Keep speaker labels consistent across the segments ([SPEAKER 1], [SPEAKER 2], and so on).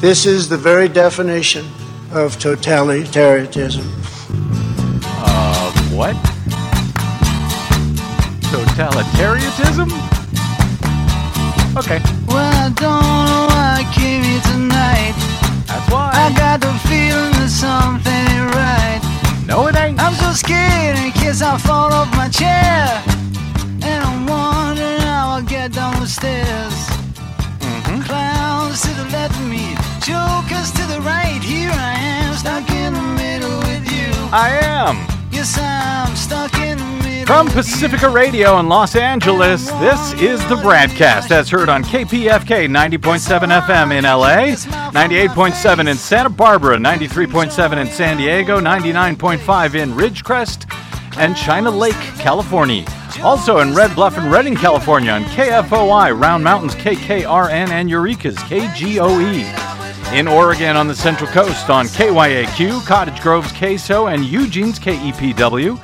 [SPEAKER 1] This is the very definition of totalitarianism.
[SPEAKER 2] Uh, what? Totalitarianism? Okay,
[SPEAKER 3] Well, I don't know why I came here tonight.
[SPEAKER 2] that's why.
[SPEAKER 3] I got the feeling that something ain't right.
[SPEAKER 2] no, it ain't.
[SPEAKER 3] I'm so scared in case I fall off my chair. And I'm wondering how I'll get down the stairs. Jokers to the right. Here I am, stuck in the middle with you.
[SPEAKER 2] I am.
[SPEAKER 3] Yes, I'm stuck in the middle.
[SPEAKER 2] From Pacifica Radio in Los Angeles, this is the BradCast as heard on KPFK 90.7 FM in LA, 98.7 in Santa Barbara, 93.7 in San Diego, 99.5 in Ridgecrest and China Lake, California. Also in Red Bluff and Redding, California on KFOI, Round Mountains, KKRN, and Eureka's KGOE. In Oregon on the Central Coast on KYAQ, Cottage Grove's KSO, and Eugene's KEPW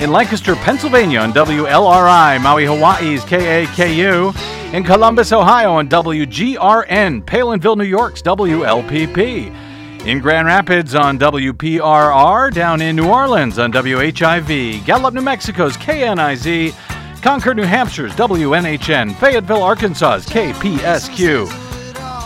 [SPEAKER 2] in Lancaster, Pennsylvania on WLRI, Maui, Hawaii's KAKU, in Columbus, Ohio on WGRN, Palenville, New York's WLPP, in Grand Rapids on WPRR, down in New Orleans on WHIV, Gallup, New Mexico's KNIZ, Concord, New Hampshire's WNHN, Fayetteville, Arkansas's KPSQ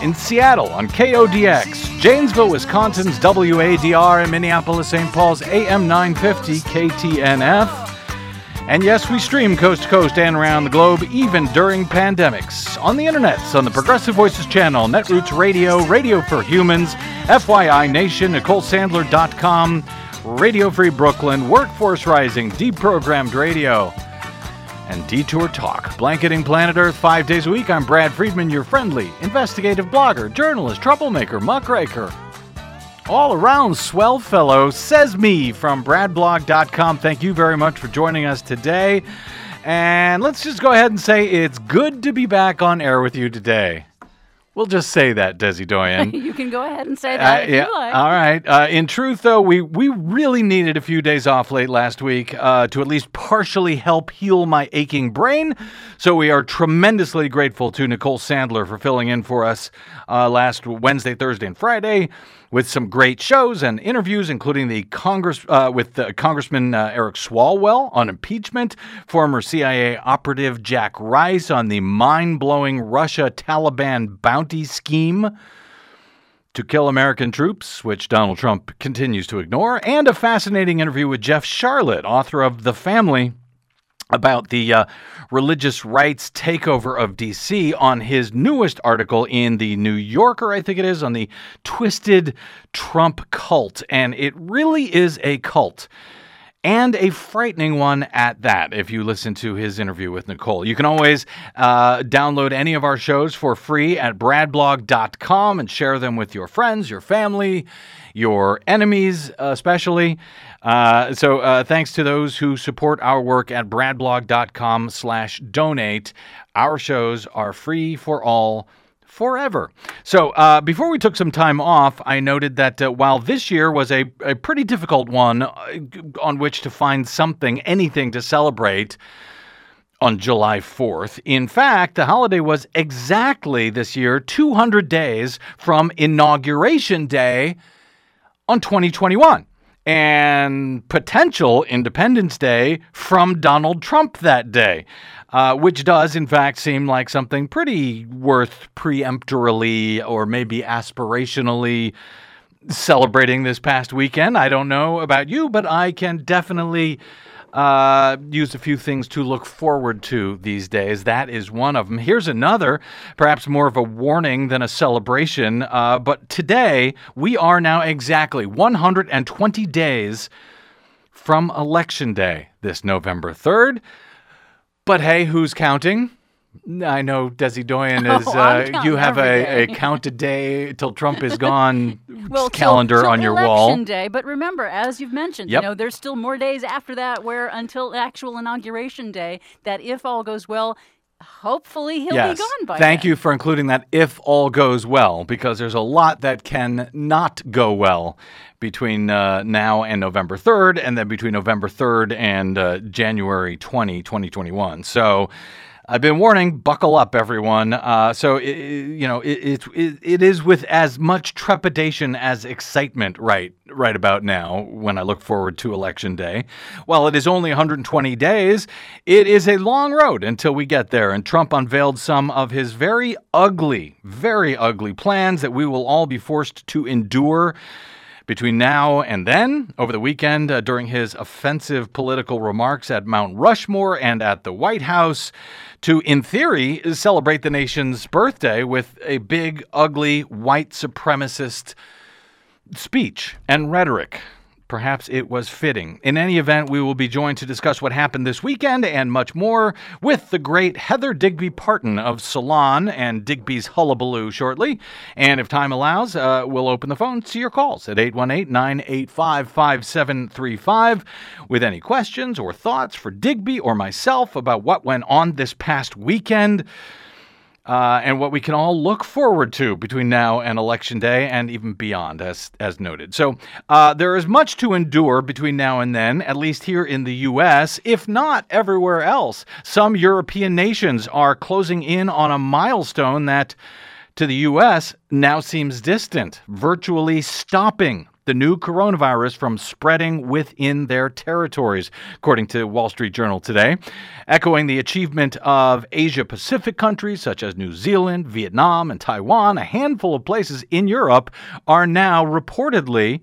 [SPEAKER 2] in Seattle on KODX, Janesville, Wisconsin's WADR, and Minneapolis, St. Paul's AM 950 KTNF. And yes, we stream coast to coast and around the globe, even during pandemics. On the internets, on the Progressive Voices channel, Netroots Radio, Radio for Humans, FYI Nation, NicoleSandler.com, Radio Free Brooklyn, Workforce Rising, Deprogrammed Radio and Detour Talk. Blanketing planet Earth five days a week. I'm Brad Friedman, your friendly, investigative blogger, journalist, troublemaker, muckraker. All around swell fellow, says me from bradblog.com. Thank you very much for joining us today. And let's just go ahead and say it's good to be back on air with you today. We'll just say that, Desi Doyen.
[SPEAKER 4] You can go ahead and say
[SPEAKER 2] Uh,
[SPEAKER 4] that if
[SPEAKER 2] yeah.
[SPEAKER 4] you like.
[SPEAKER 2] All right. Uh, in truth, though, we we really needed a few days off late last week uh, to at least partially help heal my aching brain. So we are tremendously grateful to Nicole Sandler for filling in for us uh, last Wednesday, Thursday, and Friday with some great shows and interviews, including the Congress uh, with uh, Congressman uh, Eric Swalwell on impeachment, former CIA operative Jack Rice on the mind-blowing Russia Taliban bounty scheme to kill American troops, which Donald Trump continues to ignore, and a fascinating interview with Jeff Sharlet, author of The Family, about the uh, religious rights takeover of D.C. on his newest article in the New Yorker, I think it is, on the Twisted Trump cult. And it really is a cult. And a frightening one at that, if you listen to his interview with Nicole. You can always uh, download any of our shows for free at bradblog.com and share them with your friends, your family, your enemies, especially. Uh, so uh, thanks to those who support our work at bradblog.com slash donate. Our shows are free for all forever. So, uh, before we took some time off, I noted that uh, while this year was a, a pretty difficult one uh, on which to find something, anything to celebrate on July 4th, in fact, the holiday was exactly this year 200 days from Inauguration Day on 2021 and potential Independence Day from Donald Trump that day, uh, which does, in fact, seem like something pretty worth preemptorily or maybe aspirationally celebrating this past weekend. I don't know about you, but I can definitely uh, use a few things to look forward to these days. That is one of them. Here's another, perhaps more of a warning than a celebration. Uh, but today, we are now exactly 120 days from Election Day, this November 3rd. But hey, who's counting? I know Desi Doyen is.
[SPEAKER 4] Oh,
[SPEAKER 2] uh, you have a, a count a day till Trump is gone
[SPEAKER 4] well, till-
[SPEAKER 2] calendar
[SPEAKER 4] till
[SPEAKER 2] on your wall.
[SPEAKER 4] day. But remember, as you've mentioned,
[SPEAKER 2] Yep.
[SPEAKER 4] you know, there's still more days after that where until actual inauguration day that if all goes well, hopefully he'll
[SPEAKER 2] yes.
[SPEAKER 4] be gone by
[SPEAKER 2] Thank
[SPEAKER 4] then.
[SPEAKER 2] you for including that if all goes well, because there's a lot that can not go well between uh, now and November 3rd, and then between November 3rd and uh, January 20, 2021. So I've been warning, buckle up, everyone. Uh, so, i- i- you know, it, it, it, it is with as much trepidation as excitement right, right about now when I look forward to Election Day. While it is only 120 days, it is a long road until we get there. And Trump unveiled some of his very ugly, very ugly plans that we will all be forced to endure between now and then, over the weekend, uh, during his offensive political remarks at Mount Rushmore and at the White House, to, in theory, celebrate the nation's birthday with a big, ugly, white supremacist speech and rhetoric. Perhaps it was fitting. In any event, we will be joined to discuss what happened this weekend and much more with the great Heather Digby Parton of Salon and Digby's Hullabaloo shortly. And if time allows, uh, we'll open the phone to your calls at 818 985 5735 with any questions or thoughts for Digby or myself about what went on this past weekend uh, and what we can all look forward to between now and election day and even beyond, as as noted. So uh, there is much to endure between now and then, at least here in the U.S., if not everywhere else. Some European nations are closing in on a milestone that, to the U.S., now seems distant, virtually stopping the new coronavirus from spreading within their territories, according to Wall Street Journal today, echoing the achievement of Asia Pacific countries such as New Zealand, Vietnam, and Taiwan. A handful of places in Europe are now reportedly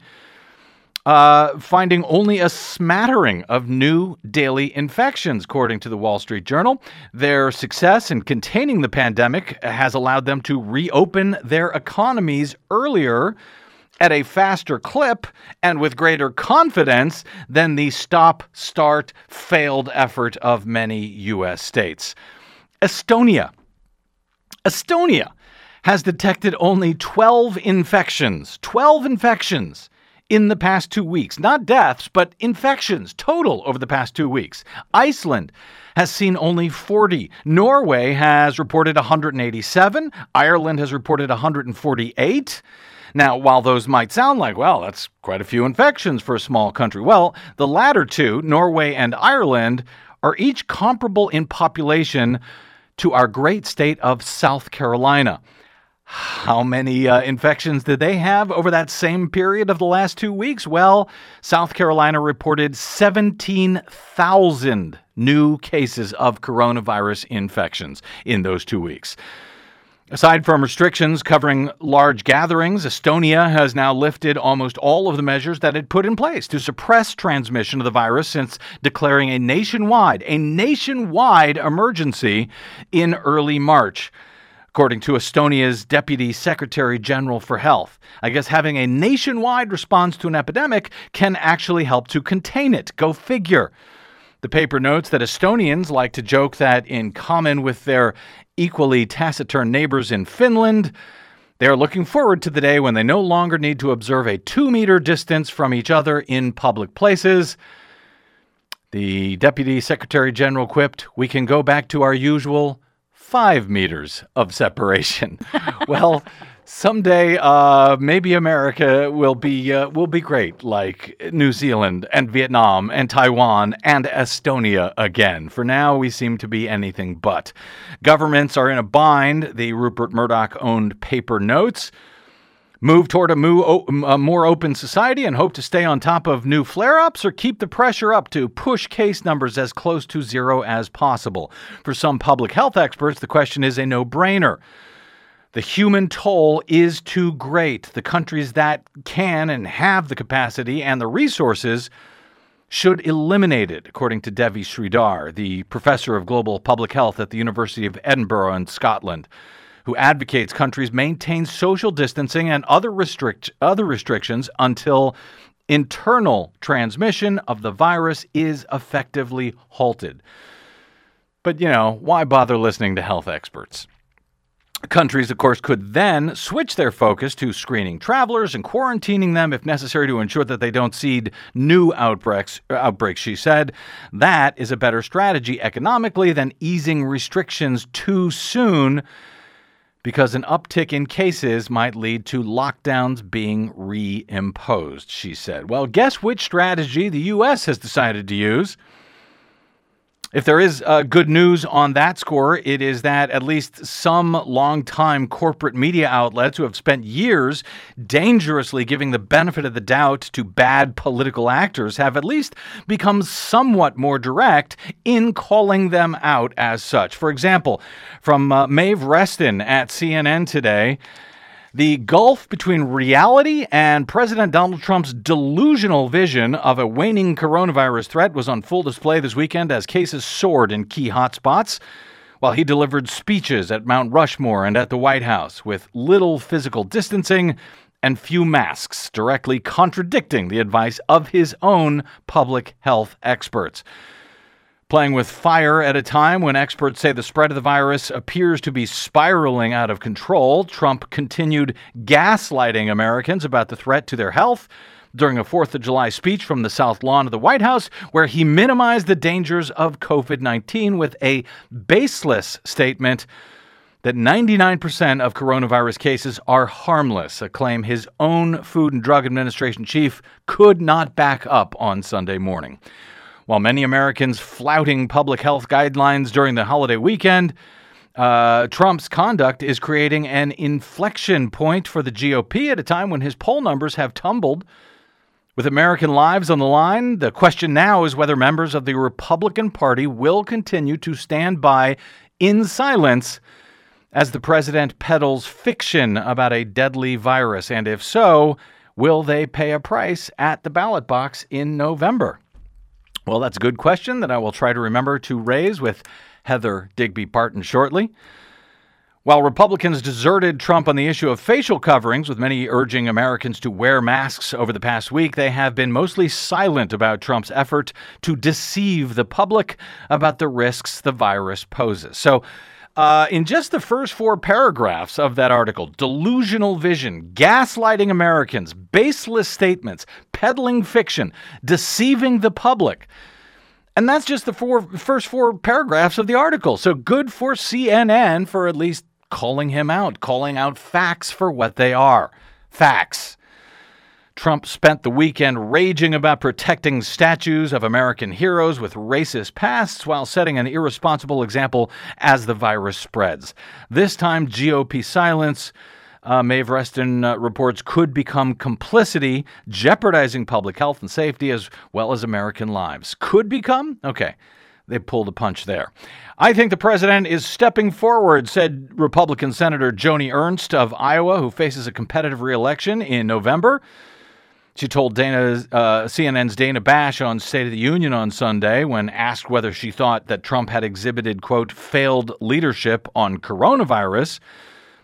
[SPEAKER 2] uh, finding only a smattering of new daily infections, according to the Wall Street Journal. Their success in containing the pandemic has allowed them to reopen their economies earlier at a faster clip and with greater confidence than the stop start failed effort of many U.S. states. Estonia. Estonia has detected only 12 infections. 12 infections in the past two weeks. Not deaths, but infections total over the past two weeks. Iceland has seen only 40. Norway has reported 187. Ireland has reported 148. Now, while those might sound like, well, that's quite a few infections for a small country, well, the latter two, Norway and Ireland, are each comparable in population to our great state of South Carolina. How many uh, infections did they have over that same period of the last two weeks? Well, South Carolina reported 17,000 new cases of coronavirus infections in those two weeks. Aside from restrictions covering large gatherings, Estonia has now lifted almost all of the measures that it put in place to suppress transmission of the virus since declaring a nationwide, a nationwide emergency in early March. According to Estonia's Deputy Secretary General for Health, I guess having a nationwide response to an epidemic can actually help to contain it. Go figure. The paper notes that Estonians like to joke that, in common with their equally taciturn neighbors in Finland, they are looking forward to the day when they no longer need to observe a two meter distance from each other in public places. The Deputy Secretary General quipped, We can go back to our usual five meters of separation. well, someday, uh, maybe America will be uh, will be great, like New Zealand and Vietnam and Taiwan and Estonia again. For now, we seem to be anything but. Governments are in a bind. The Rupert Murdoch-owned paper notes move toward a, mo- a, more open society and hope to stay on top of new flare ups or keep the pressure up to push case numbers as close to zero as possible? For some public health experts, the question is a no brainer. The human toll is too great. The countries that can and have the capacity and the resources should eliminate it, according to Devi Sridhar, the professor of global public health at the University of Edinburgh in Scotland who advocates countries maintain social distancing and other restrict other restrictions until internal transmission of the virus is effectively halted. But you know, why bother listening to health experts? Countries, of course, could then switch their focus to screening travelers and quarantining them if necessary to ensure that they don't seed new outbreaks. Outbreaks, she said. That is a better strategy economically than easing restrictions too soon because an uptick in cases might lead to lockdowns being reimposed, she said. Well, guess which strategy the U.S. has decided to use? If there is uh, good news on that score, it is that at least some longtime corporate media outlets who have spent years dangerously giving the benefit of the doubt to bad political actors have at least become somewhat more direct in calling them out as such. For example, from uh, Maeve Reston at CNN today, the gulf between reality and President Donald Trump's delusional vision of a waning coronavirus threat was on full display this weekend as cases soared in key hotspots. While he delivered speeches at Mount Rushmore and at the White House with little physical distancing and few masks, directly contradicting the advice of his own public health experts. Playing with fire at a time when experts say the spread of the virus appears to be spiraling out of control, Trump continued gaslighting Americans about the threat to their health during a 4th of July speech from the South Lawn of the White House, where he minimized the dangers of COVID 19 with a baseless statement that 99% of coronavirus cases are harmless, a claim his own Food and Drug Administration chief could not back up on Sunday morning. While many Americans flouting public health guidelines during the holiday weekend, uh, Trump's conduct is creating an inflection point for the GOP at a time when his poll numbers have tumbled. With American lives on the line, the question now is whether members of the Republican Party will continue to stand by in silence as the president peddles fiction about a deadly virus. And if so, will they pay a price at the ballot box in November? Well, that's a good question that I will try to remember to raise with Heather Digby Parton shortly. While Republicans deserted Trump on the issue of facial coverings, with many urging Americans to wear masks over the past week, they have been mostly silent about Trump's effort to deceive the public about the risks the virus poses. So, uh, in just the first four paragraphs of that article, delusional vision, gaslighting Americans, baseless statements, peddling fiction, deceiving the public. And that's just the four, first four paragraphs of the article. So good for CNN for at least calling him out, calling out facts for what they are facts. Trump spent the weekend raging about protecting statues of American heroes with racist pasts while setting an irresponsible example as the virus spreads. This time, GOP silence. Uh, Maeve Reston uh, reports could become complicity, jeopardizing public health and safety as well as American lives. Could become? Okay, they pulled a punch there. I think the president is stepping forward, said Republican Senator Joni Ernst of Iowa, who faces a competitive reelection in November. She told Dana, uh, CNN's Dana Bash on State of the Union on Sunday when asked whether she thought that Trump had exhibited, quote, failed leadership on coronavirus,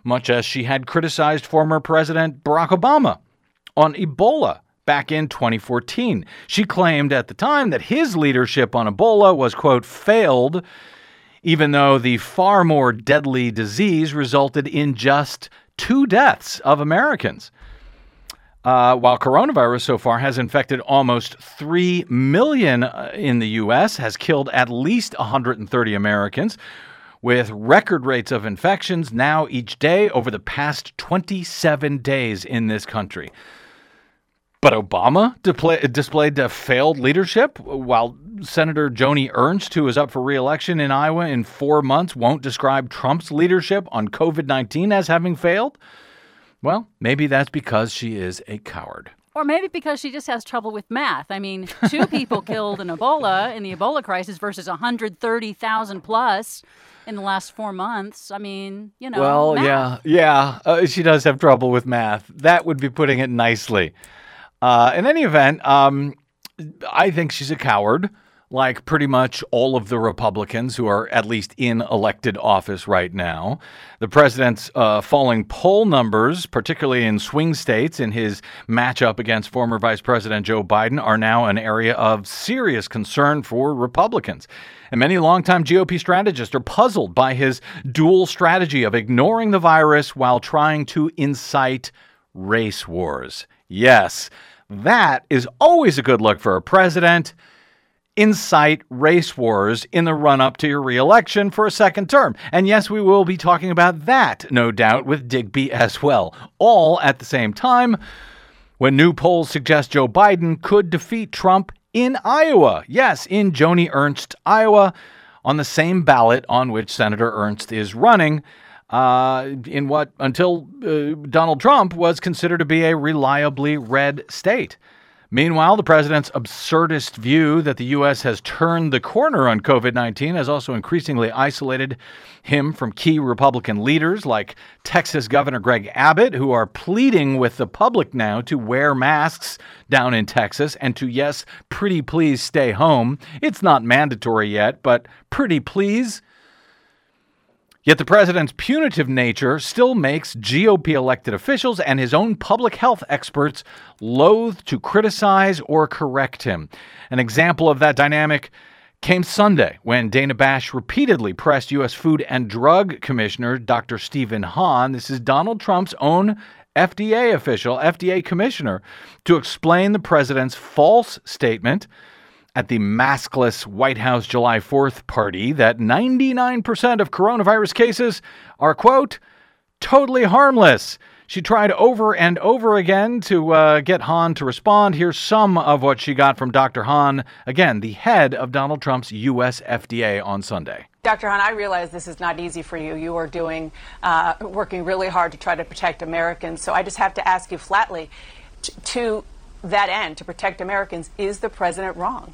[SPEAKER 2] much as she had criticized former President Barack Obama on Ebola back in 2014. She claimed at the time that his leadership on Ebola was, quote, failed, even though the far more deadly disease resulted in just two deaths of Americans. Uh, while coronavirus so far has infected almost 3 million uh, in the U.S., has killed at least 130 Americans, with record rates of infections now each day over the past 27 days in this country. But Obama displayed a failed leadership, while Senator Joni Ernst, who is up for reelection in Iowa in four months, won't describe Trump's leadership on COVID 19 as having failed. Well, maybe that's because she is a coward.
[SPEAKER 4] Or maybe because she just has trouble with math. I mean, two people killed in Ebola in the Ebola crisis versus 130,000 plus in the last four months. I mean, you know.
[SPEAKER 2] Well,
[SPEAKER 4] math.
[SPEAKER 2] yeah, yeah. Uh, she does have trouble with math. That would be putting it nicely. Uh, in any event, um, I think she's a coward like pretty much all of the Republicans who are at least in elected office right now. The president's uh, falling poll numbers, particularly in swing states in his matchup against former Vice President Joe Biden, are now an area of serious concern for Republicans. And many longtime GOP strategists are puzzled by his dual strategy of ignoring the virus while trying to incite race wars. Yes, that is always a good look for a president incite race wars in the run up to your reelection for a second term. And yes, we will be talking about that, no doubt, with Digby as well, all at the same time when new polls suggest Joe Biden could defeat Trump in Iowa. Yes, in Joni Ernst, Iowa. on the same ballot on which Senator Ernst is running. Uh, in what until uh, Donald Trump was considered to be a reliably red state. Meanwhile, the president's absurdist view that the U.S. has turned the corner on COVID 19 has also increasingly isolated him from key Republican leaders like Texas Governor Greg Abbott, who are pleading with the public now to wear masks down in Texas and to, yes, pretty please stay home. It's not mandatory yet, but pretty please. Yet the president's punitive nature still makes GOP elected officials and his own public health experts loath to criticize or correct him. An example of that dynamic came Sunday when Dana Bash repeatedly pressed U.S. Food and Drug Commissioner Dr. Stephen Hahn, this is Donald Trump's own FDA official, FDA commissioner, to explain the president's false statement at the maskless White House July 4th party that 99% of coronavirus cases are, quote, totally harmless. She tried over and over again to uh, get Hahn to respond. Here's some of what she got from Dr. Hahn, again, the head of Donald Trump's U.S. FDA on Sunday.
[SPEAKER 5] Dr. Hahn, I realize this is not easy for you. You are doing, uh, working really hard to try to protect Americans. So I just have to ask you flatly, to that end, to protect Americans, is the president wrong?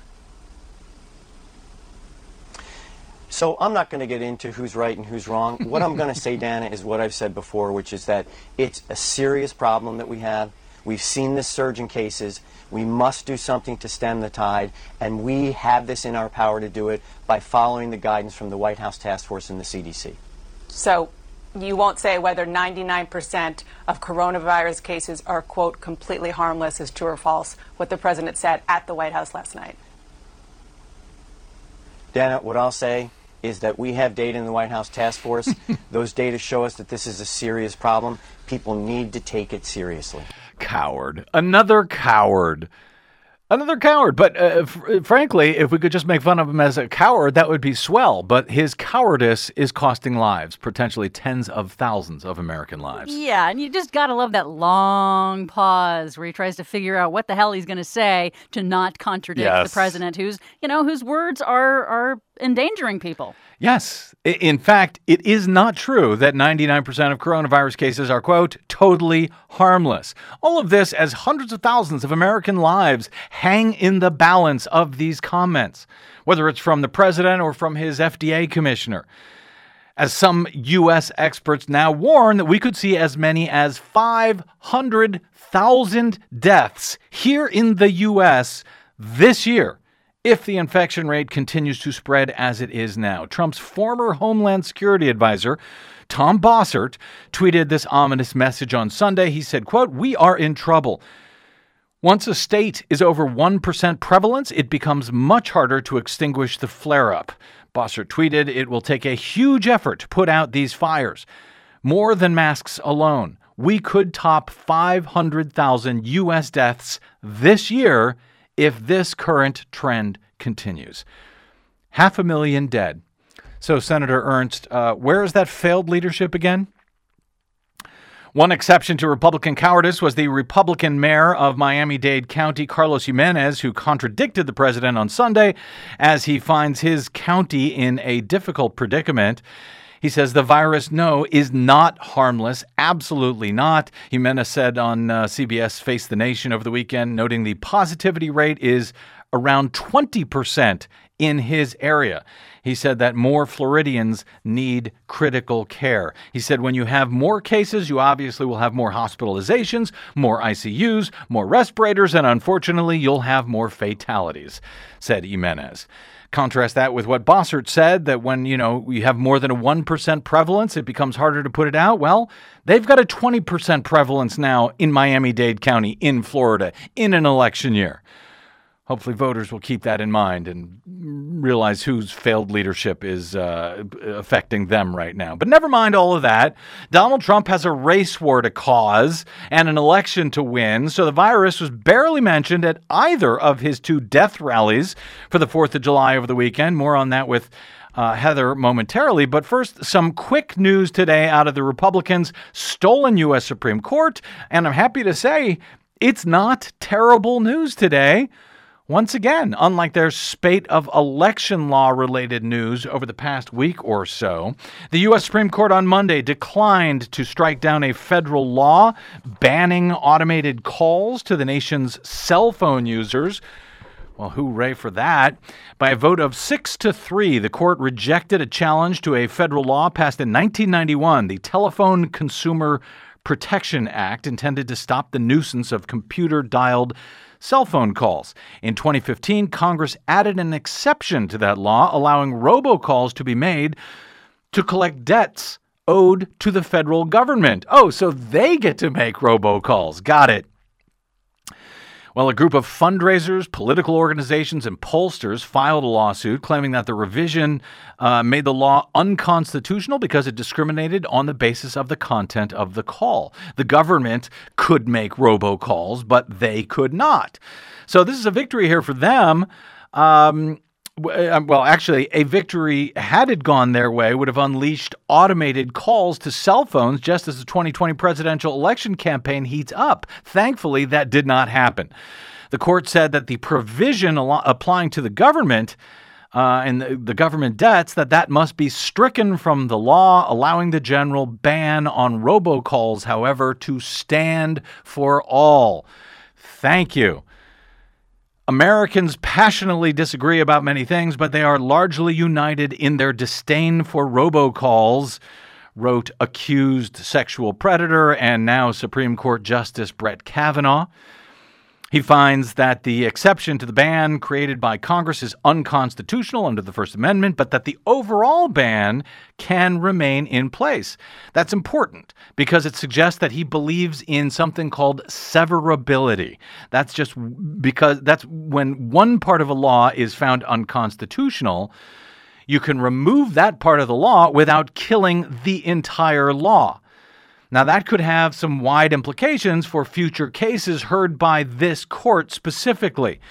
[SPEAKER 6] So I'm not going to get into who's right and who's wrong. What I'm going to say, Dana, is what I've said before, which is that it's a serious problem that we have. We've seen this surge in cases. We must do something to stem the tide, and we have this in our power to do it by following the guidance from the White House Task Force and the CDC.
[SPEAKER 5] So you won't say whether 99% of coronavirus cases are, quote, completely harmless is true or false, what the president said at the White House last night.
[SPEAKER 6] Dana, what I'll say is that we have data in the White House task force. Those data show us that this is a serious problem. People need to take it seriously.
[SPEAKER 2] Coward. Another coward. Another coward. But uh, f- frankly, if we could just make fun of him as a coward, that would be swell. But his cowardice is costing lives, potentially tens of thousands of American lives.
[SPEAKER 4] Yeah, and you just gotta love that long pause where he tries to figure out what the hell he's gonna say to not contradict
[SPEAKER 2] Yes.
[SPEAKER 4] the president, who's you know whose words are are endangering people.
[SPEAKER 2] Yes. In fact, it is not true that 99% of coronavirus cases are, quote, totally harmless. All of this as hundreds of thousands of American lives hang in the balance of these comments, whether it's from the president or from his FDA commissioner. As some U.S. experts now warn that we could see as many as 500,000 deaths here in the U.S. this year if the infection rate continues to spread as it is now. Trump's former Homeland Security advisor, Tom Bossert, tweeted this ominous message on Sunday. He said, quote, "We are in trouble. Once a state is over 1% prevalence, it becomes much harder to extinguish the flare up. Bossert tweeted, It will take a huge effort to put out these fires. More than masks alone. We could top 500,000 U.S. deaths this year if this current trend continues. Half a million dead. So, Senator Ernst, uh, where is that failed leadership again? One exception to Republican cowardice was the Republican mayor of Miami Dade County, Carlos Jimenez, who contradicted the president on Sunday as he finds his county in a difficult predicament. He says the virus, no, is not harmless. Absolutely not. Jimenez said on uh, CBS Face the Nation over the weekend, noting the positivity rate is around 20% in his area. He said that more Floridians need critical care. He said when you have more cases, you obviously will have more hospitalizations, more ICUs, more respirators, and unfortunately, you'll have more fatalities, said Jimenez. Contrast that with what Bossert said that when, you know, you have more than a 1% prevalence, it becomes harder to put it out. Well, they've got a 20% prevalence now in Miami Dade County, in Florida, in an election year. Hopefully, voters will keep that in mind and realize whose failed leadership is uh, affecting them right now. But never mind all of that. Donald Trump has a race war to cause and an election to win, so the virus was barely mentioned at either of his two death rallies for the 4th of July over the weekend. More on that with. Uh, Heather momentarily. But first, some quick news today out of the Republicans' stolen U.S. Supreme Court. And I'm happy to say it's not terrible news today. Once again, unlike their spate of election law related news over the past week or so, the U.S. Supreme Court on Monday declined to strike down a federal law banning automated calls to the nation's cell phone users. Well, hooray for that. By a vote of six to three, the court rejected a challenge to a federal law passed in 1991, the Telephone Consumer Protection Act, intended to stop the nuisance of computer dialed cell phone calls. In 2015, Congress added an exception to that law, allowing robocalls to be made to collect debts owed to the federal government. Oh, so they get to make robocalls. Got it. Well, a group of fundraisers, political organizations, and pollsters filed a lawsuit claiming that the revision uh, made the law unconstitutional because it discriminated on the basis of the content of the call. The government could make robocalls, but they could not. So this is a victory here for them. Um, well, actually, a victory, had it gone their way, would have unleashed automated calls to cell phones just as the 2020 presidential election campaign heats up. Thankfully, that did not happen. The court said that the provision applying to the government uh, and the, the government debts that that must be stricken from the law, allowing the general ban on robocalls, however, to stand for all. Thank you. Americans passionately disagree about many things, but they are largely united in their disdain for robocalls, wrote accused sexual predator and now Supreme Court Justice Brett Kavanaugh. He finds that the exception to the ban created by Congress is unconstitutional under the First Amendment, but that the overall ban can remain in place. That's important because it suggests that he believes in something called severability. That's just because that's when one part of a law is found unconstitutional, you can remove that part of the law without killing the entire law. Now, that could have some wide implications for future cases heard by this court specifically.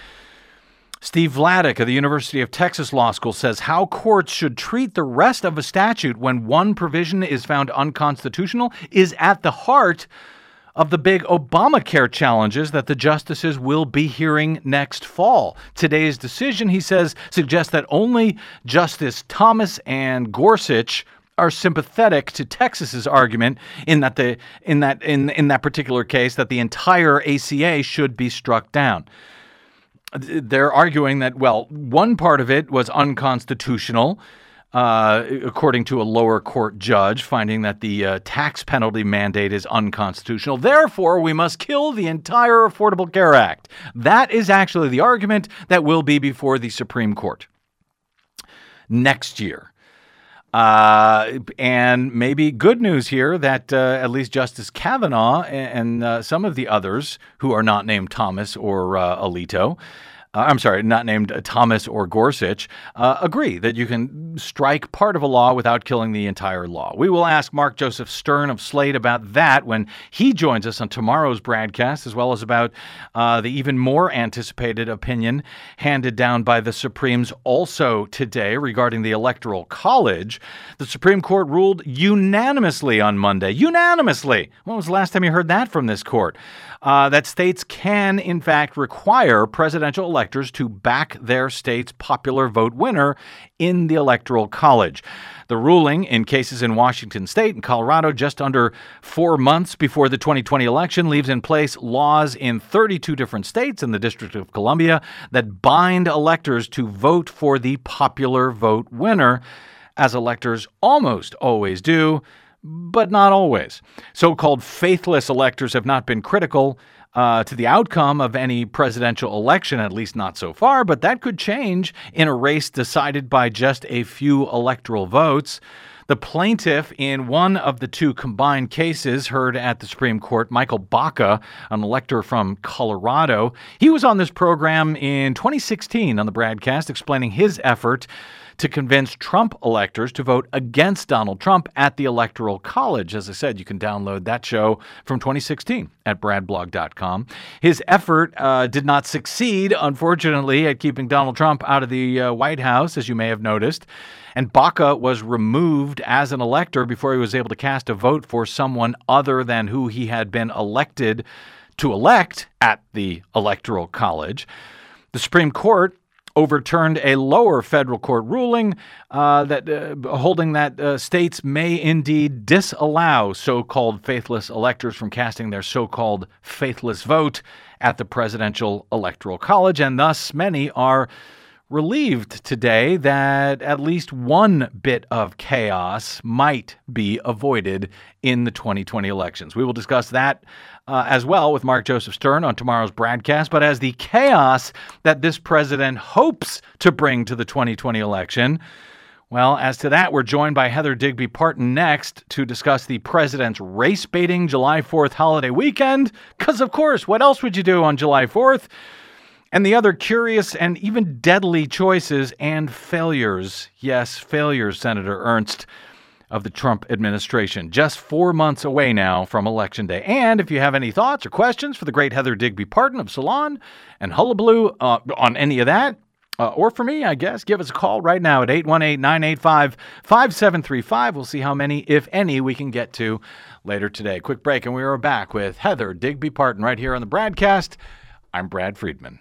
[SPEAKER 2] Steve Vladeck of the University of Texas Law School says how courts should treat the rest of a statute when one provision is found unconstitutional is at the heart of the big Obamacare challenges that the justices will be hearing next fall. Today's decision, he says, suggests that only Justice Thomas and Gorsuch are sympathetic to Texas's argument in that the in that in in that particular case that the entire ACA should be struck down. They're arguing that well, one part of it was unconstitutional. Uh, according to a lower court judge, finding that the uh, tax penalty mandate is unconstitutional. Therefore, we must kill the entire Affordable Care Act. That is actually the argument that will be before the Supreme Court next year. Uh, and maybe good news here that uh, at least Justice Kavanaugh and, and uh, some of the others who are not named Thomas or uh, Alito uh, I'm sorry, not named uh, Thomas or Gorsuch, uh, agree that you can strike part of a law without killing the entire law. We will ask Mark Joseph Stern of Slate about that when he joins us on tomorrow's BradCast, as well as about uh, the even more anticipated opinion handed down by the Supremes also today regarding the Electoral College. The Supreme Court ruled unanimously on Monday. Unanimously. When was the last time you heard that from this court? Uh, that states can, in fact, require presidential electors to back their state's popular vote winner in the Electoral College. The ruling in cases in Washington state and Colorado just under four months before the 2020 election leaves in place laws in 32 different states and the District of Columbia that bind electors to vote for the popular vote winner, as electors almost always do but not always. So called faithless electors have not been critical uh, to the outcome of any presidential election, at least not so far, but that could change in a race decided by just a few electoral votes. The plaintiff in one of the two combined cases heard at the Supreme Court, Michael Baca, an elector from Colorado, he was on this program in 2016 on the BradCast explaining his effort to convince Trump electors to vote against Donald Trump at the Electoral College. As I said, you can download that show from 2016 at bradblog.com. His effort uh, did not succeed, unfortunately, at keeping Donald Trump out of the uh, White House, as you may have noticed. And Baca was removed as an elector before he was able to cast a vote for someone other than who he had been elected to elect at the Electoral College. The Supreme Court overturned a lower federal court ruling uh, that uh, holding that uh, states may indeed disallow so-called faithless electors from casting their so-called faithless vote at the presidential electoral college. And thus many are relieved today that at least one bit of chaos might be avoided in the 2020 elections. We will discuss that uh, as well with Mark Joseph Stern on tomorrow's BradCast. But as the chaos that this president hopes to bring to the 2020 election, well, as to that, we're joined by Heather Digby Parton next to discuss the president's race baiting July 4th holiday weekend. Because, of course, what else would you do on July 4th? And the other curious and even deadly choices and failures. Yes, failures, Senator Ernst of the Trump administration. Just four months away now from Election Day. And if you have any thoughts or questions for the great Heather Digby Parton of Salon and Hullabaloo uh, on any of that, uh, or for me, I guess, give us a call right now at 818 985 5735. We'll see how many, if any, we can get to later today. Quick break, and we are back with Heather Digby Parton right here on the BradCast. I'm Brad Friedman.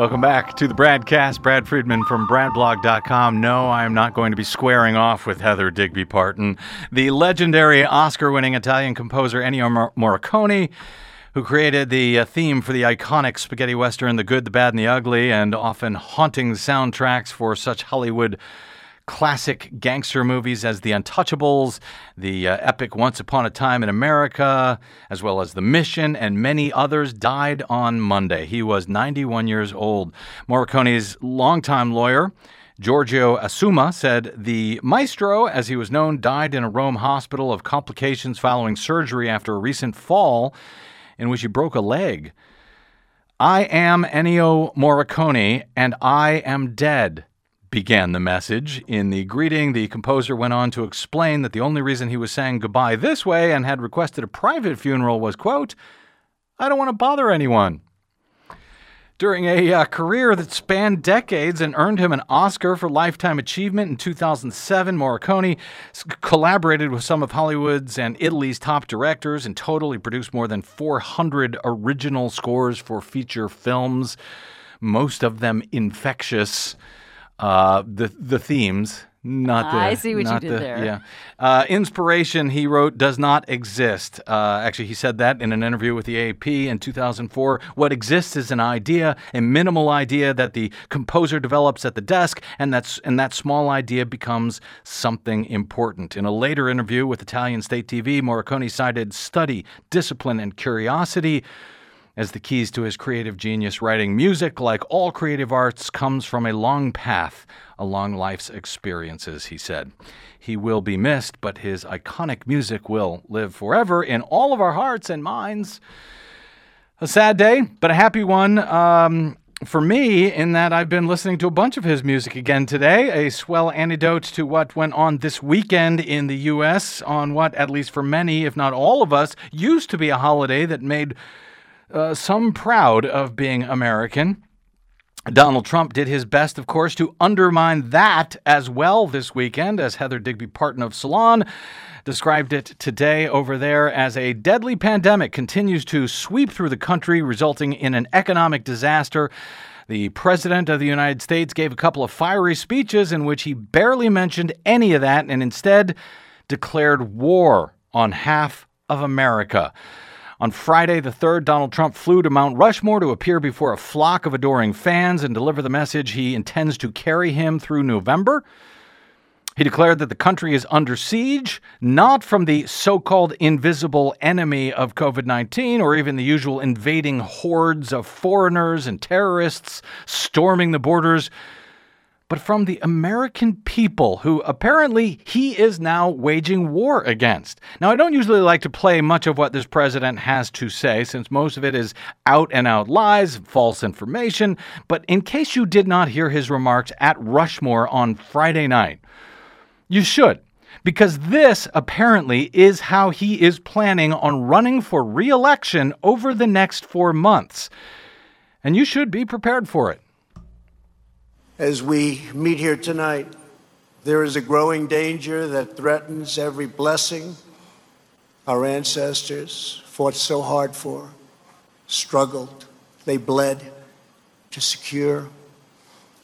[SPEAKER 2] Welcome back to the BradCast. Brad Friedman from BradBlog.com. No, I am not going to be squaring off with Heather Digby Parton. The legendary Oscar winning Italian composer Ennio Morricone, who created the uh, theme for the iconic spaghetti western The Good, the Bad, and the Ugly, and often haunting soundtracks for such Hollywood classic gangster movies as The Untouchables, the uh, epic Once Upon a Time in America, as well as The Mission, and many others died on Monday. He was 91 years old. Morricone's longtime lawyer, Giorgio Assumma, said the maestro, as he was known, died in a Rome hospital of complications following surgery after a recent fall in which he broke a leg. I am Ennio Morricone, and I am dead began the message. In the greeting, the composer went on to explain that the only reason he was saying goodbye this way and had requested a private funeral was, quote, I don't want to bother anyone. During a uh, career that spanned decades and earned him an Oscar for Lifetime Achievement in 2007, Morricone collaborated with some of Hollywood's and Italy's top directors. In total, he produced more than 400 original scores for feature films, most of them infectious. Uh, the the themes, not the.
[SPEAKER 4] I see what you did
[SPEAKER 2] the-
[SPEAKER 4] there.
[SPEAKER 2] Yeah, uh, inspiration. He wrote does not exist. Uh, actually, he said that in an interview with the AP in 2004. What exists is an idea, a minimal idea that the composer develops at the desk, and that's and that small idea becomes something important. In a later interview with Italian State TV, Morricone cited study, discipline, and curiosity as the keys to his creative genius writing music like all creative arts comes from a long path along life's experiences he said he will be missed but his iconic music will live forever in all of our hearts and minds a sad day but a happy one um, for me, in that I've been listening to a bunch of his music again today, a swell antidote to what went on this weekend in the U.S. on what, at least for many, if not all of us, used to be a holiday that made uh, some proud of being American. Donald Trump did his best, of course, to undermine that as well this weekend, as Heather Digby Parton of Salon described it today over there as a deadly pandemic continues to sweep through the country, resulting in an economic disaster The President of the United States gave a couple of fiery speeches in which he barely mentioned any of that and instead declared war on half of America. On Friday the 3rd, Donald Trump flew to Mount Rushmore to appear before a flock of adoring fans and deliver the message he intends to carry him through November. He declared that the country is under siege, not from the so called invisible enemy of COVID 19 or even the usual invading hordes of foreigners and terrorists storming the borders, but from the American people who apparently he is now waging war against. Now, I don't usually like to play much of what this president has to say, since most of it is out and out lies, false information, but in case you did not hear his remarks at Rushmore on Friday night, you should, because this apparently is how he is planning on running for re election over the next four months. And you should be prepared for it.
[SPEAKER 1] As we meet here tonight, there is a growing danger that threatens every blessing our ancestors fought so hard for, struggled, they bled to secure.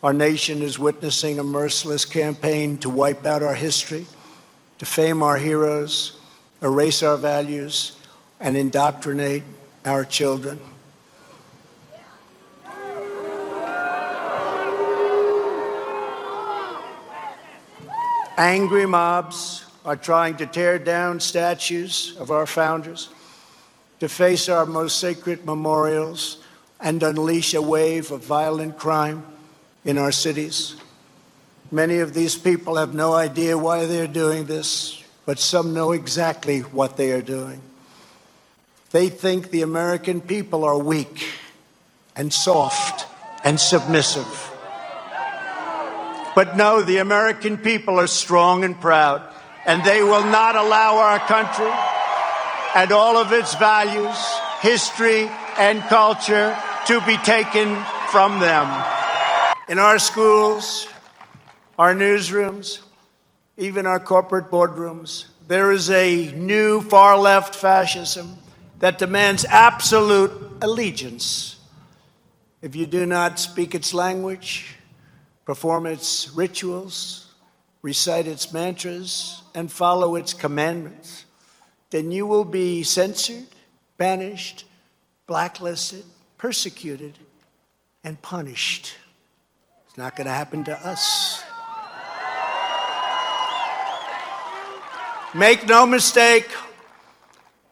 [SPEAKER 1] Our nation is witnessing a merciless campaign to wipe out our history, defame our heroes, erase our values, and indoctrinate our children. Angry mobs are trying to tear down statues of our founders, deface our most sacred memorials, and unleash a wave of violent crime in our cities. Many of these people have no idea why they're doing this, but some know exactly what they are doing. They think the American people are weak and soft and submissive. But no, the American people are strong and proud, and they will not allow our country and all of its values, history, and culture to be taken from them. In our schools, our newsrooms, even our corporate boardrooms, there is a new far left fascism that demands absolute allegiance. If you do not speak its language, perform its rituals, recite its mantras, and follow its commandments, then you will be censored, banished, blacklisted, persecuted, and punished. It's not going to happen to us. Make no mistake,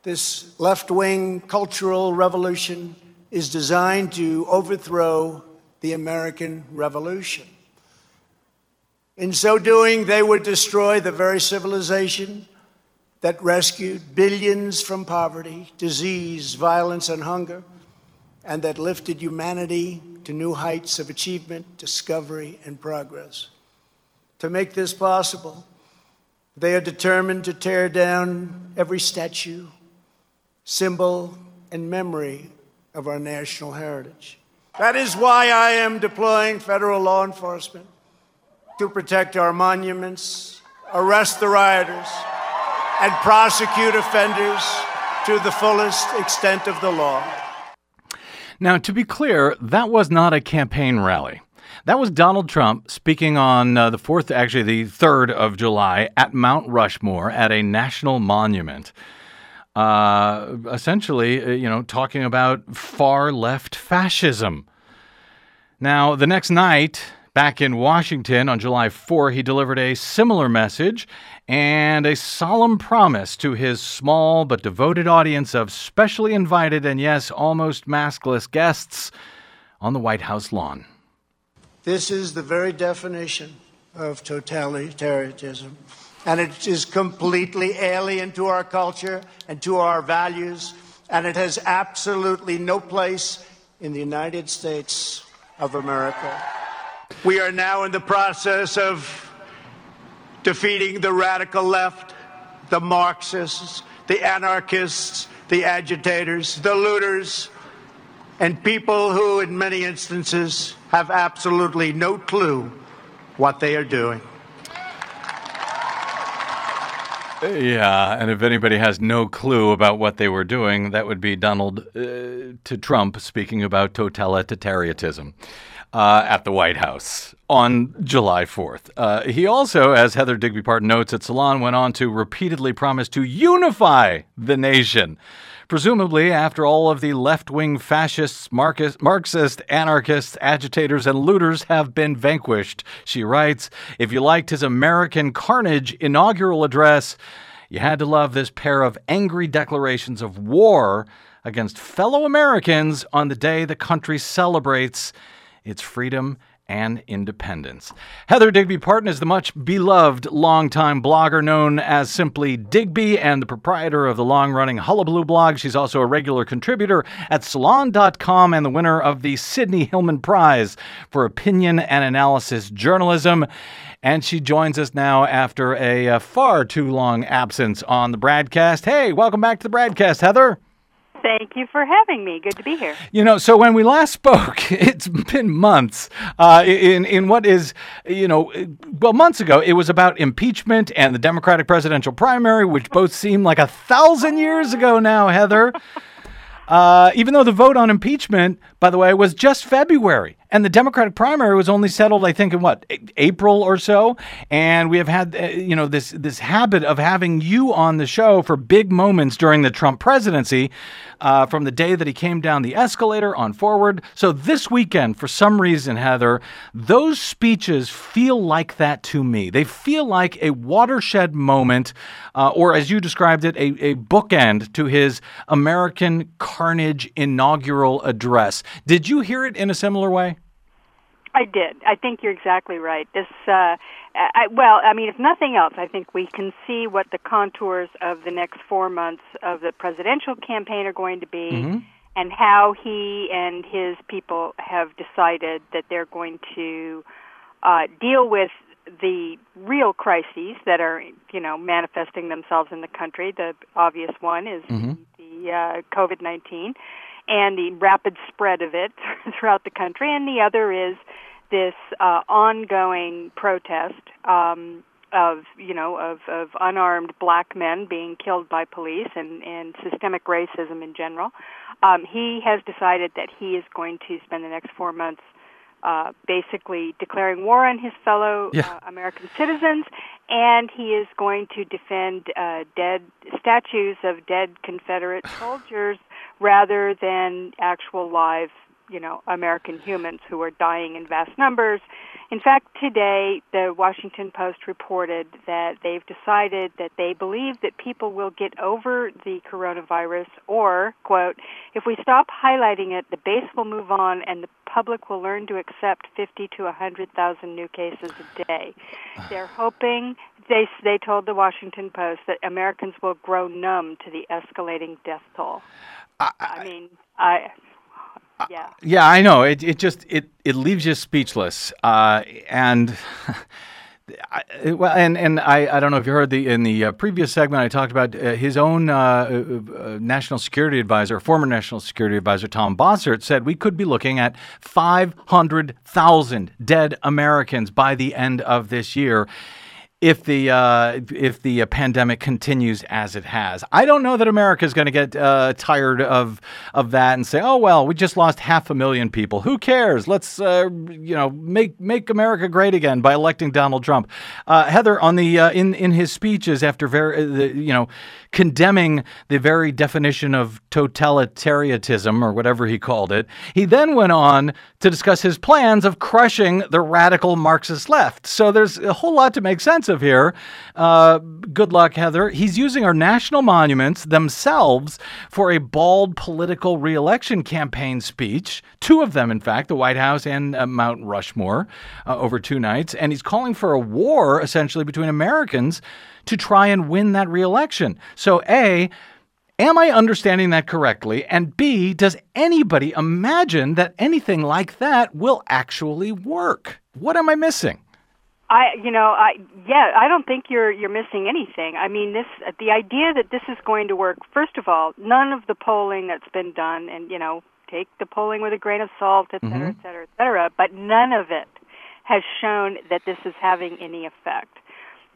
[SPEAKER 1] this left wing cultural revolution is designed to overthrow the American Revolution. In so doing, they would destroy the very civilization that rescued billions from poverty, disease, violence, and hunger, and that lifted humanity to new heights of achievement, discovery, and progress. To make this possible, they are determined to tear down every statue, symbol, and memory of our national heritage. That is why I am deploying federal law enforcement to protect our monuments, arrest the rioters, and prosecute offenders to the fullest extent of the law.
[SPEAKER 2] Now, to be clear, that was not a campaign rally. That was Donald Trump speaking on uh, the 4th, actually the 3rd of July at Mount Rushmore at a national monument. Uh, essentially, uh, you know, talking about far left fascism. Now, the next night, Back in Washington on July 4, he delivered a similar message and a solemn promise to his small but devoted audience of specially invited and, yes, almost maskless guests on the White House lawn.
[SPEAKER 1] This is the very definition of totalitarianism, and it is completely alien to our culture and to our values, and it has absolutely no place in the United States of America. We are now in the process of defeating the radical left, the Marxists, the anarchists, the agitators, the looters, and people who, in many instances, have absolutely no clue what they are doing.
[SPEAKER 2] Yeah, and if anybody has no clue about what they were doing, that would be Donald uh, to Trump speaking about totalitarianism uh, at the White House on July 4th. Uh, he also, as Heather Digby Parton notes at Salon, went on to repeatedly promise to unify the nation. Presumably, after all of the left wing fascists, Marxist, anarchists, agitators, and looters have been vanquished, she writes. If you liked his American Carnage inaugural address, you had to love this pair of angry declarations of war against fellow Americans on the day the country celebrates its freedom and independence. Heather Digby Parton is the much beloved longtime blogger known as simply Digby and the proprietor of the long running Hullabaloo blog. She's also a regular contributor at Salon.com and the winner of the Sidney Hillman Prize for Opinion and Analysis Journalism. And she joins us now after a, a far too long absence on the BradCast. Hey, welcome back to the BradCast, Heather.
[SPEAKER 7] Thank you for having me. Good to be here.
[SPEAKER 2] You know, so when we last spoke, it's been months. Uh, in in what is, you know, well, months ago, it was about impeachment and the Democratic presidential primary, which both seem like a thousand years ago now, Heather. Uh, even though the vote on impeachment, by the way, it was just February. And the Democratic primary was only settled, I think, in what April or so. And we have had, uh, you know, this this habit of having you on the show for big moments during the Trump presidency, uh, from the day that he came down the escalator on forward. So this weekend, for some reason, Heather, those speeches feel like that to me. They feel like a watershed moment, uh, or as you described it, a, a bookend to his American Carnage inaugural address. Did you hear it in a similar way?
[SPEAKER 7] I did. I think you're exactly right. This, uh, I, well, I mean, if nothing else, I think we can see what the contours of the next four months of the presidential campaign are going to be, mm-hmm. and how he and his people have decided that they're going to uh, deal with the real crises that are, you know, manifesting themselves in the country. The obvious one is mm-hmm. the uh, COVID nineteen and the rapid spread of it throughout the country, and the other is this uh, ongoing protest um, of you know of, of unarmed black men being killed by police and, and systemic racism in general. Um, he has decided that he is going to spend the next four months uh, basically declaring war on his fellow yeah. uh, American citizens, and he is going to defend uh, dead statues of dead Confederate soldiers rather than actual live you know American humans who are dying in vast numbers. In fact, today the Washington Post reported that they've decided that they believe that people will get over the coronavirus or quote if we stop highlighting it the base will move on and the public will learn to accept 50 to 100,000 new cases a day. They're hoping they they told the Washington Post that Americans will grow numb to the escalating death toll. I, I mean, I yeah.
[SPEAKER 2] Yeah, I know. It it just it it leaves you speechless. Uh, and I, well, and and I, I don't know if you heard the in the uh, previous segment I talked about uh, his own uh, uh, uh, national security advisor, former national security advisor Tom Bossert said we could be looking at 500,000 dead Americans by the end of this year if the uh, if the uh, pandemic continues as it has. I don't know that America is going to get uh, tired of of that and say, "Oh well, we just lost half a million people. Who cares? Let's uh, you know make make America great again by electing Donald Trump." Uh, Heather, on the uh, in in his speeches after very you know condemning the very definition of totalitarianism or whatever he called it, he then went on to discuss his plans of crushing the radical Marxist left. So there's a whole lot to make sense of here. Uh, good luck, Heather. He's using our national monuments themselves for a bald political reelection campaign speech, two of them, in fact, the White House and uh, Mount Rushmore, uh, over two nights. And he's calling for a war, essentially, between Americans to try and win that reelection. So, A, Am I understanding that correctly? And B, does anybody imagine that anything like that will actually work? What am I missing?
[SPEAKER 7] I, you know, I yeah, I don't think you're you're missing anything. I mean, this the idea that this is going to work. First of all, none of the polling that's been done, and you know, take the polling with a grain of salt, et cetera, mm-hmm. et cetera, et cetera. But none of it has shown that this is having any effect.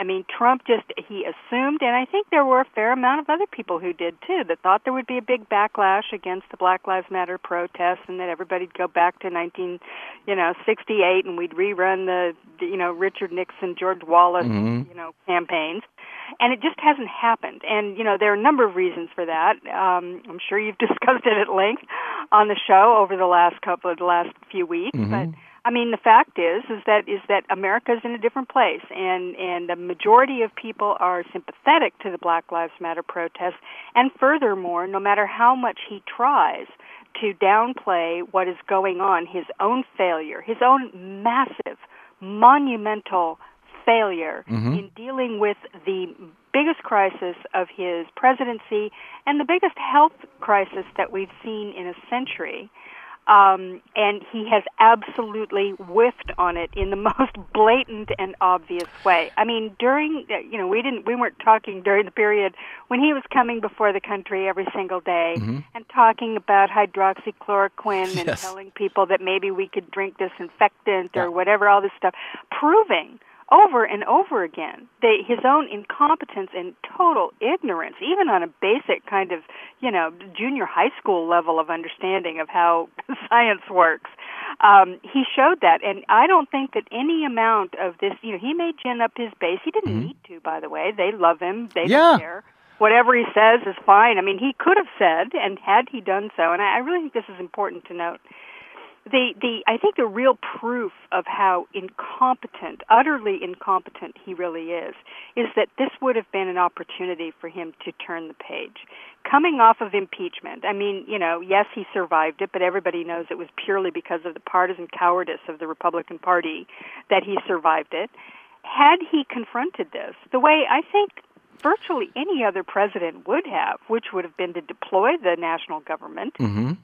[SPEAKER 7] I mean, Trump just he assumed, and I think there were a fair amount of other people who did too, that thought there would be a big backlash against the Black Lives Matter protests, and that everybody'd go back to 19, you know, 68, and we'd rerun the, the you know, Richard Nixon, George Wallace, you know, campaigns. And it just hasn't happened. And you know, there are a number of reasons for that. Um, I'm sure you've discussed it at length on the show over the last couple of the last few weeks, but. I mean, the fact is, is that is that America's in a different place, and and the majority of people are sympathetic to the Black Lives Matter protests. And furthermore, no matter how much he tries to downplay what is going on, his own failure, his own massive, monumental failure mm-hmm. in dealing with the biggest crisis of his presidency and the biggest health crisis that we've seen in a century um, and he has absolutely whiffed on it in the most blatant and obvious way. I mean, during you know we didn't we weren't talking during the period when he was coming before the country every single day and talking about hydroxychloroquine and telling people that maybe we could drink disinfectant or whatever, all this stuff, proving over and over again that his own incompetence and total ignorance, even on a basic kind of, you know, junior high school level of understanding of how science works. Um, he showed that, and I don't think that any amount of this, you know, he may gin up his base. He didn't need to, by the way. They love him. They
[SPEAKER 2] Yeah.
[SPEAKER 7] don't care. Whatever he says is fine. I mean, he could have said, and had he done so, and I, I really think this is important to note the the I think the real proof of how incompetent, utterly incompetent he really is, is that this would have been an opportunity for him to turn the page. Coming off of impeachment, I mean, you know, yes, he survived it, but everybody knows it was purely because of the partisan cowardice of the Republican Party that he survived it. Had he confronted this the way I think virtually any other president would have, which would have been to deploy the national government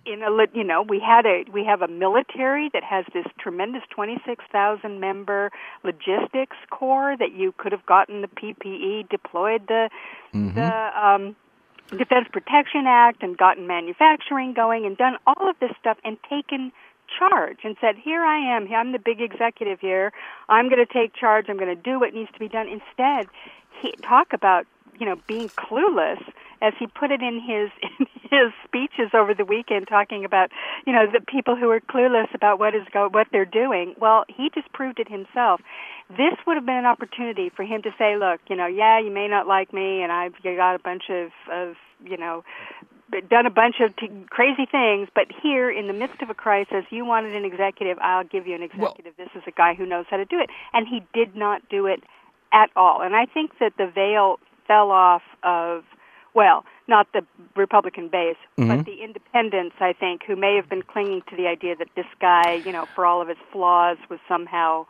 [SPEAKER 7] in a you know we had a we have a military that has this tremendous 26,000 member logistics corps that you could have gotten the PPE deployed the the um Defense Protection Act and gotten manufacturing going and done all of this stuff and taken charge and said, "Here I am. I'm the big executive here. I'm going to take charge. I'm going to do what needs to be done." Instead, he talk about you know being clueless as he put it in his in his speeches over the weekend talking about you know the people who are clueless about what is go what they're doing well he just proved it himself this would have been an opportunity for him to say look you know yeah you may not like me and I've got a bunch of of you know done a bunch of t- crazy things, but here in the midst of a crisis, you wanted an executive. I'll give you an executive. this is a guy who knows how to do it, and he did not do it at all. And I think that the veil fell off of, well, not the Republican base, but mm-hmm. the independents. I think who may have been clinging to the idea that this guy, you know, for all of his flaws, was somehow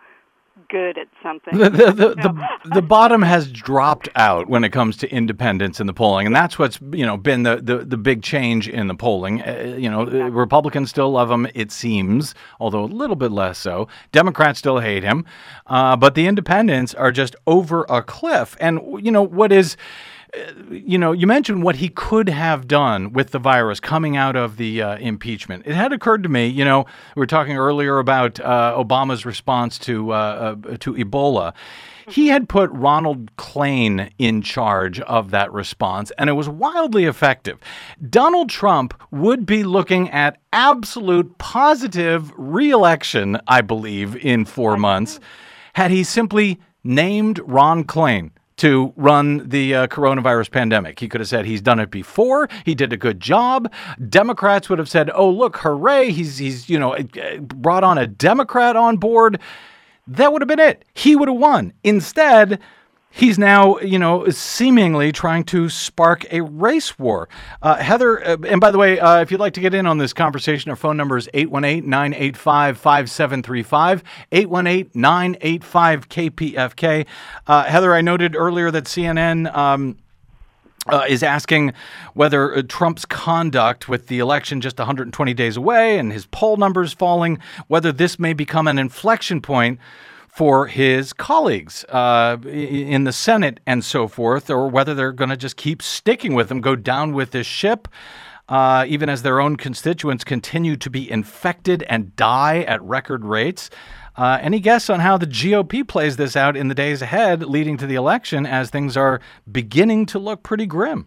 [SPEAKER 7] good at something.
[SPEAKER 2] the, the, the, the, the bottom has dropped out when it comes to independents in the polling, and that's what's you know been the, the, the big change in the polling. Uh, you know, Republicans still love him, it seems, although a little bit less so. Democrats still hate him, uh, but the independents are just over a cliff. And you know what is you know, you mentioned what he could have done with the virus coming out of the uh, impeachment. It had occurred to me, you know, we were talking earlier about uh, Obama's response to uh, uh, to Ebola. He had put Ronald Klain in charge of that response, and it was wildly effective. Donald Trump would be looking at absolute positive reelection, I believe, in four months, had he simply named Ron Klain to run the uh, coronavirus pandemic. He could have said he's done it before. He did a good job. Democrats would have said, "Oh, look, hooray! He's he's you know uh, brought on a Democrat on board." That would have been it. He would have won. Instead, he's now, you know, seemingly trying to spark a race war. Uh, Heather, uh, and by the way, uh, if you'd like to get in on this conversation, our phone number is 818 985 5735, 818 985 KPFK. Uh, Heather, I noted earlier that CNN. Um, uh, is asking whether uh, Trump's conduct with the election just 120 days away and his poll numbers falling, whether this may become an inflection point for his colleagues uh, in the Senate and so forth, or whether they're going to just keep sticking with him, go down with this ship. uh, even as their own constituents continue to be infected and die at record rates. Uh, any guess on how the GOP plays this out in the days ahead leading to the election as things are beginning to look pretty grim?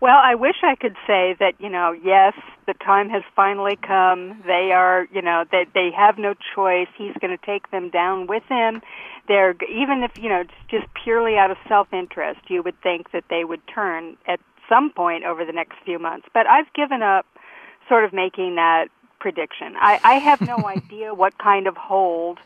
[SPEAKER 7] Well, I wish I could say that, you know, yes, the time has finally come. They are, you know, that they, they have no choice. He's going to take them down with him. They're even if, you know, just purely out of self-interest, you would think that they would turn at some point over the next few months. But I've given up sort of making that prediction. I, I have no idea what kind of hold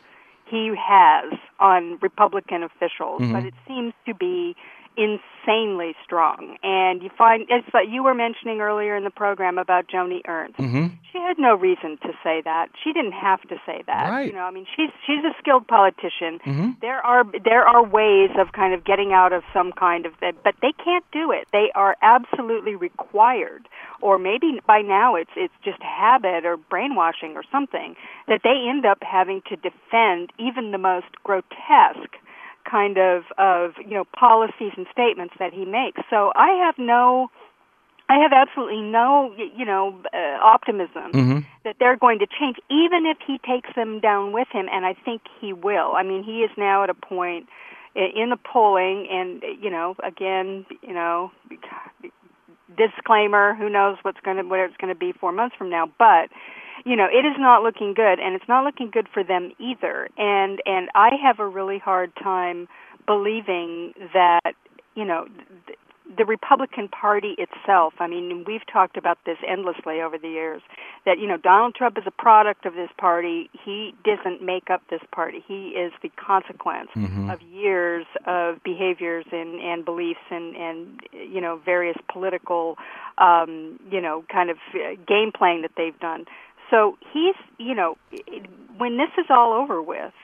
[SPEAKER 7] he has on Republican officials,
[SPEAKER 2] Mm-hmm.
[SPEAKER 7] but it seems to be insanely strong. And you find it's like you were mentioning earlier in the program about Joni Ernst.
[SPEAKER 2] Mm-hmm.
[SPEAKER 7] She had no reason to say that. She didn't have to say that.
[SPEAKER 2] Right.
[SPEAKER 7] You know, I mean, she's she's a skilled politician.
[SPEAKER 2] Mm-hmm.
[SPEAKER 7] There are there are ways of kind of getting out of some kind of but they can't do it. They are absolutely required or maybe by now it's it's just habit or brainwashing or something that they end up having to defend even the most grotesque kind of of you know policies and statements that he makes. So I have no I have absolutely no you know uh, optimism that they're going to change even if he takes them down with him and I think he will. I mean, he is now at a point in the polling and you know again, you know disclaimer who knows what's going to what it's going to be 4 months from now but you know it is not looking good and it's not looking good for them either and and I have a really hard time believing that you know th- the Republican Party itself, I mean, we've talked about this endlessly over the years that, you know, Donald Trump is a product of this party. He doesn't make up this party. He is the consequence of years of behaviors and, and beliefs and, and, you know, various political, um, you know, kind of uh, game playing that they've done. So he's, you know, when this is all over with,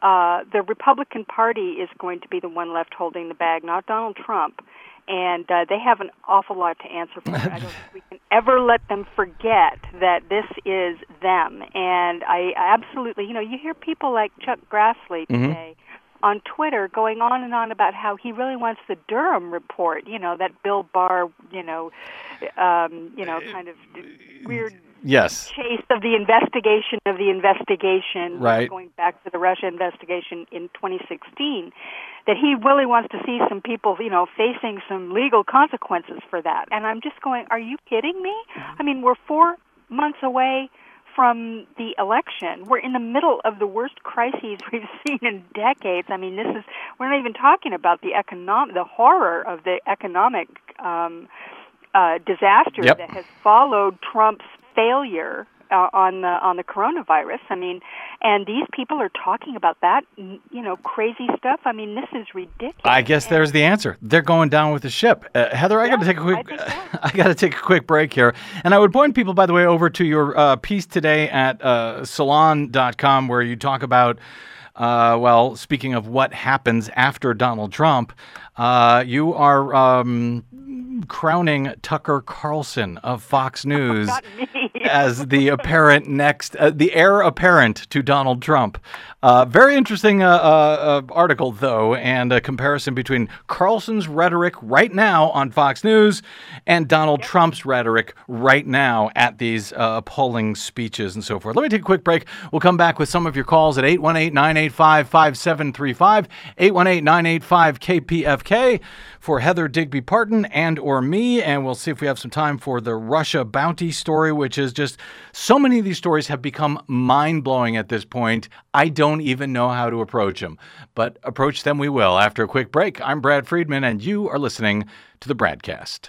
[SPEAKER 7] uh, the Republican Party is going to be the one left holding the bag, not Donald Trump. And uh, they have an awful lot to answer for. I don't think we can ever let them forget that this is them. And I absolutely, you know, you hear people like Chuck Grassley today on Twitter going on and on about how he really wants the Durham report, you know, that Bill Barr, you know, um, you know, kind of weird
[SPEAKER 2] Yes.
[SPEAKER 7] chase of the investigation of the investigation,
[SPEAKER 2] Right.
[SPEAKER 7] going back to the Russia investigation in 2016, that he really wants to see some people, you know, facing some legal consequences for that. And I'm just going, are you kidding me? I mean, we're four months away from the election. We're in the middle of the worst crises we've seen in decades. I mean, this is we're not even talking about the economic, the horror of the economic um, uh, disaster
[SPEAKER 2] Yep.
[SPEAKER 7] that has followed Trump's failure uh, on the on the coronavirus. I mean, and these people are talking about that, you know, crazy stuff. I mean, this is ridiculous.
[SPEAKER 2] I guess
[SPEAKER 7] And-
[SPEAKER 2] there's the answer. They're going down with the ship. Uh, Heather, I got to take a quick.
[SPEAKER 7] I so.
[SPEAKER 2] I got to take a quick break here, and I would point people, by the way, over to your uh, piece today at uh, Salon.com, where you talk about. Uh, well, speaking of what happens after Donald Trump, uh, you are um, crowning Tucker Carlson of Fox News
[SPEAKER 7] Not me.
[SPEAKER 2] As the apparent next, uh, the heir apparent to Donald Trump. Uh, very interesting uh, uh, uh, article, though, and a comparison between Carlson's rhetoric right now on Fox News and Donald Trump's rhetoric right now at these uh, appalling speeches and so forth. Let me take a quick break. We'll come back with some of your calls at 818 985 5735, 818 985 KPFK for Heather Digby Parton and or me, and we'll see if we have some time for the Russia bounty story, which is just so many of these stories have become mind blowing at this point. I don't even know how to approach them, but approach them we will. After a quick break, I'm Brad Friedman, and you are listening to the BradCast.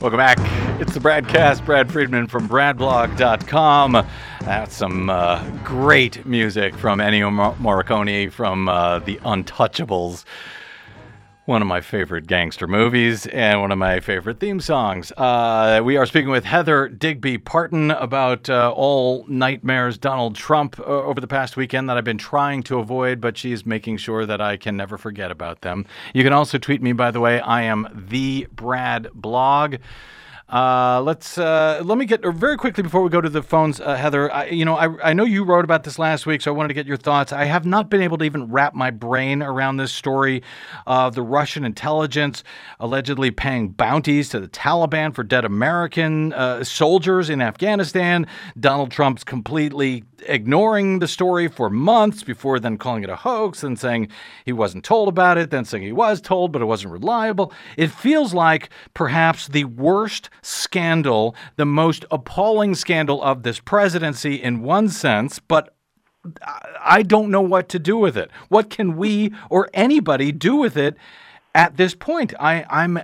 [SPEAKER 2] Welcome back. It's the BradCast. Brad Friedman from BradBlog.com. That's some uh, great music from Ennio Morricone from uh, The Untouchables one of my favorite gangster movies and one of my favorite theme songs. Uh, we are speaking with Heather Digby Parton about uh, all nightmares Donald Trump uh, over the past weekend that I've been trying to avoid, but she's making sure that I can never forget about them. You can also tweet me, by the way. I am the Brad Blog. Uh, let's uh, let me get very quickly before we go to the phones, uh, Heather. I, you know, I, I know you wrote about this last week, so I wanted to get your thoughts. I have not been able to even wrap my brain around this story of the Russian intelligence allegedly paying bounties to the Taliban for dead American uh, soldiers in Afghanistan. Donald Trump's completely ignoring the story for months before then calling it a hoax and saying he wasn't told about it, then saying he was told, but it wasn't reliable. It feels like perhaps the worst scandal, the most appalling scandal of this presidency in one sense, but I don't know what to do with it. What can we or anybody do with it? At this point, I, I'm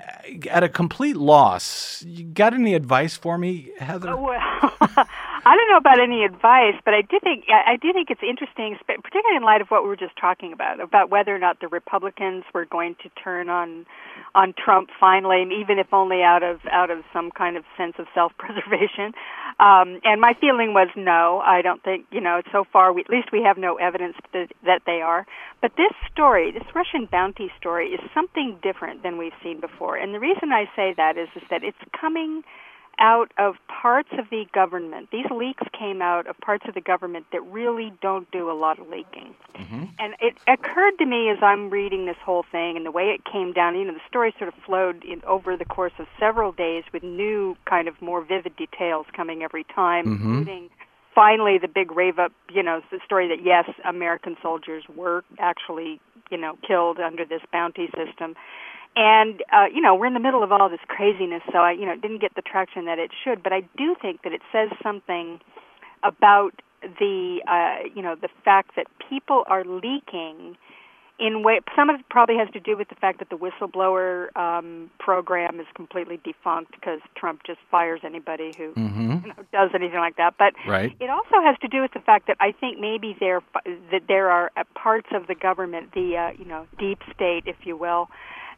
[SPEAKER 2] at a complete loss. You got any advice for me, Heather?
[SPEAKER 7] Oh, well, I don't know about any advice, but I do think I do think it's interesting, particularly in light of what we were just talking about, about whether or not the Republicans were going to turn on on Trump finally, even if only out of out of some kind of sense of self-preservation. Um, and my feeling was no. I don't think you know. So far, we, at least we have no evidence that, that they are. But this story, this Russian bounty story, is something different than we've seen before. And the reason I say that is is that it's coming out of parts of the government. These leaks came out of parts of the government that really don't do a lot of leaking. Mm-hmm. And it occurred to me as I'm reading this whole thing and the way it came down, you know, the story sort of flowed in, over the course of several days with new, kind of more vivid details coming every time, mm-hmm. including finally the big rave up, you know, the story that yes, American soldiers were actually, you know, killed under this bounty system and uh, you know we're in the middle of all this craziness, so I you know didn't get the traction that it should. But I do think that it says something about the uh, you know the fact that people are leaking in way some of it probably has to do with the fact that the whistleblower um, program is completely defunct because Trump just fires anybody who mm-hmm. you know, does anything like that. But
[SPEAKER 2] right.
[SPEAKER 7] it also has to do with the fact that I think maybe there that there are uh, parts of the government, the uh, you know deep state, if you will,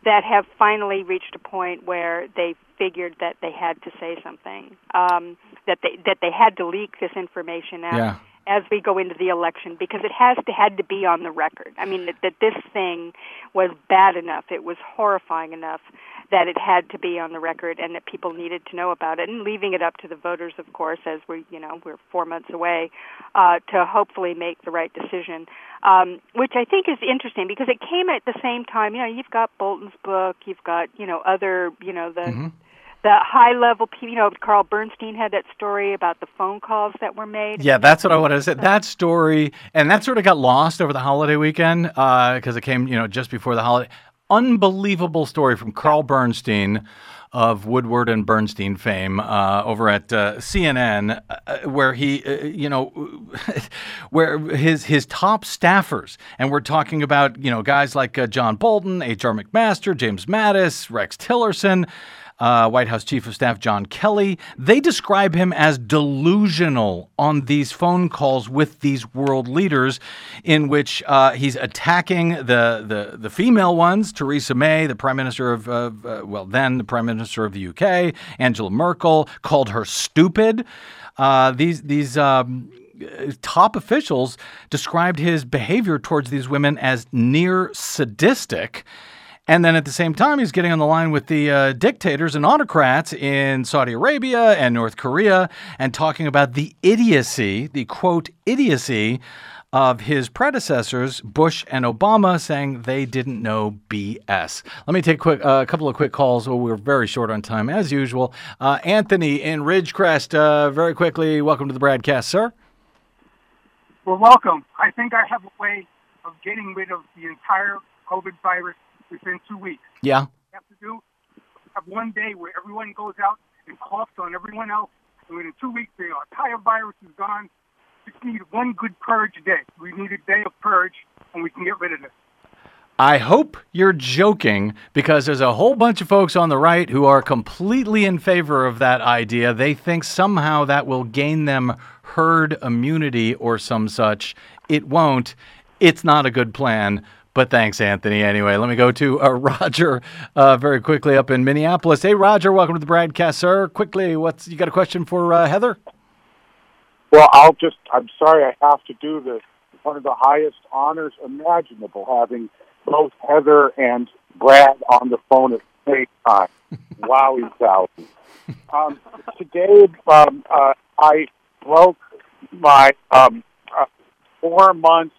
[SPEAKER 7] that have finally reached a point where they figured that they had to say something, um, that they that they had to leak this information out.
[SPEAKER 2] Yeah
[SPEAKER 7] as we go into the election because it has to had to be on the record. I mean that, that this thing was bad enough, it was horrifying enough that it had to be on the record and that people needed to know about it and leaving it up to the voters of course as we you know we're 4 months away uh to hopefully make the right decision. Um which I think is interesting because it came at the same time, you know, you've got Bolton's book, you've got, you know, other, you know, the mm-hmm the high level. You know, Carl Bernstein had that story about the phone calls that were made.
[SPEAKER 2] Yeah, that's what I wanted to say. That story, and that sort of got lost over the holiday weekend because uh, it came, you know, just before the holiday. Unbelievable story from Carl Bernstein of Woodward and Bernstein fame uh, over at uh, CNN, uh, where he, uh, you know, where his his top staffers, and we're talking about you know guys like uh, John Bolton, H.R. McMaster, James Mattis, Rex Tillerson uh, White House Chief of Staff John Kelly. They describe him as delusional on these phone calls with these world leaders, in which uh, he's attacking the, the, the female ones, Theresa May, the Prime Minister of, uh, well, then the Prime Minister of the UK, Angela Merkel, called her stupid. Uh, these these um, top officials described his behavior towards these women as near sadistic. And then at the same time, he's getting on the line with the uh, dictators and autocrats in Saudi Arabia and North Korea and talking about the idiocy, the quote, idiocy of his predecessors, Bush and Obama, saying they didn't know BS. Let me take quick, uh, a couple of quick calls. Well, we're very short on time, as usual. Uh, Anthony in Ridgecrest, uh, very quickly, welcome to the BradCast, sir.
[SPEAKER 8] Well, welcome. I think I have a way of getting rid of the entire COVID virus within two weeks.
[SPEAKER 2] Yeah.
[SPEAKER 8] have to do have one day where everyone goes out and coughs on everyone else, and within two weeks the entire virus is gone. Just need one good purge a day. We need a day of purge, and we can get rid of this.
[SPEAKER 2] I hope you're joking because there's a whole bunch of folks on the right who are completely in favor of that idea. They think somehow that will gain them herd immunity or some such. It won't. It's not a good plan. But thanks, Anthony. Anyway, let me go to uh, Roger uh, very quickly up in Minneapolis. Hey, Roger, welcome to the BradCast, sir. Quickly, what's you got a question for uh, Heather?
[SPEAKER 9] Well, I'll just, I'm sorry I have to do this. One of the highest honors imaginable, having both Heather and Brad on the phone at the same time. Wowie zowie. Um, today, um, uh, I broke my um, uh, four months.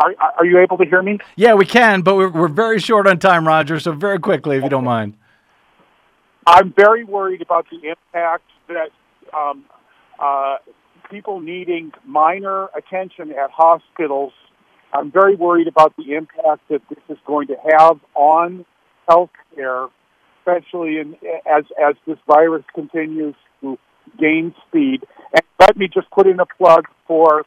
[SPEAKER 9] Are, are you able to hear me?
[SPEAKER 2] Yeah, we can, but we're, we're very short on time, Roger. So very quickly, if you don't mind.
[SPEAKER 9] I'm very worried about the impact that um, uh, people needing minor attention at hospitals. I'm very worried about the impact that this is going to have on healthcare, especially in, as as this virus continues to gain speed. And let me just put in a plug for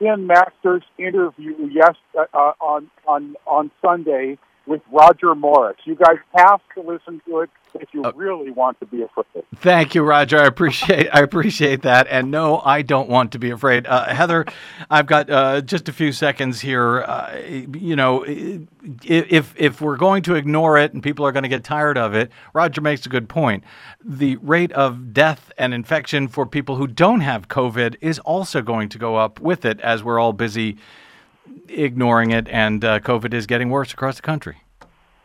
[SPEAKER 9] Ian Masters' interview yes uh, uh, on on on Sunday with Roger Morris. You guys have to listen to it if you really want to be afraid.
[SPEAKER 2] Thank you, Roger. I appreciate I appreciate that. And no, I don't want to be afraid. Uh, Heather, I've got uh, just a few seconds here. Uh, you know, if if we're going to ignore it and people are going to get tired of it, Roger makes a good point. The rate of death and infection for people who don't have COVID is also going to go up with it as we're all busy ignoring it, and uh, COVID is getting worse across the country.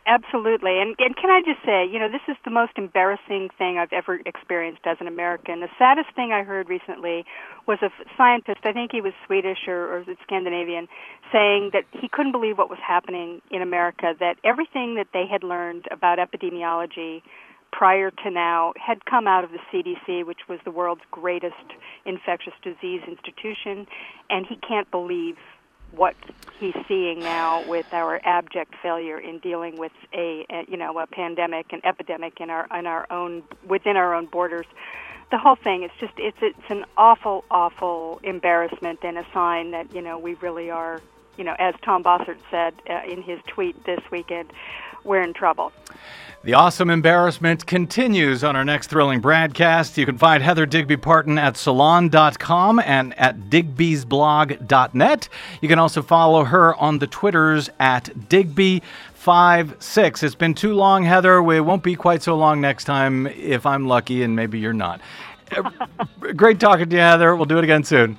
[SPEAKER 7] Absolutely. And, and can I just say, you know, this is the most embarrassing thing I've ever experienced as an American. The saddest thing I heard recently was a scientist, I think he was Swedish or, or Scandinavian, saying that he couldn't believe what was happening in America, that everything that they had learned about epidemiology prior to now had come out of the CDC, which was the world's greatest infectious disease institution, and he can't believe what he's seeing now with our abject failure in dealing with a, a you know a pandemic, an epidemic in our in our own within our own borders. The whole thing it's just it's it's an awful awful embarrassment and a sign that you know we really are you know as Tom Bossert said uh, in his tweet this weekend we're in trouble.
[SPEAKER 2] The awesome embarrassment continues on our next thrilling broadcast. You can find Heather Digby Parton at salon.com and at digby'sblog.net. You can also follow her on the Twitters at Digby56. It's been too long, Heather. We won't be quite so long next time if I'm lucky and maybe you're not. Great talking to you, Heather. We'll do it again soon.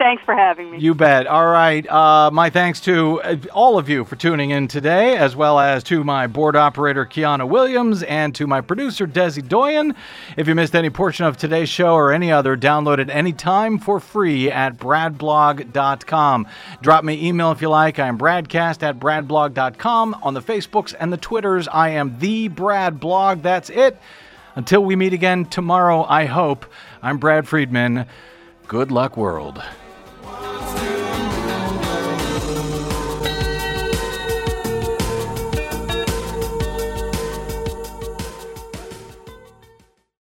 [SPEAKER 7] Thanks for having me.
[SPEAKER 2] You bet. All right. Uh, my thanks to uh, all of you for tuning in today, as well as to my board operator, Kiana Williams, and to my producer, Desi Doyen. If you missed any portion of today's show or any other, download it anytime for free at bradblog.com. Drop me email if you like. I am bradcast at bradblog.com. On the Facebooks and the Twitters, I am the Brad Blog. That's it. Until we meet again tomorrow, I hope. I'm Brad Friedman. Good luck, world i'm Oh.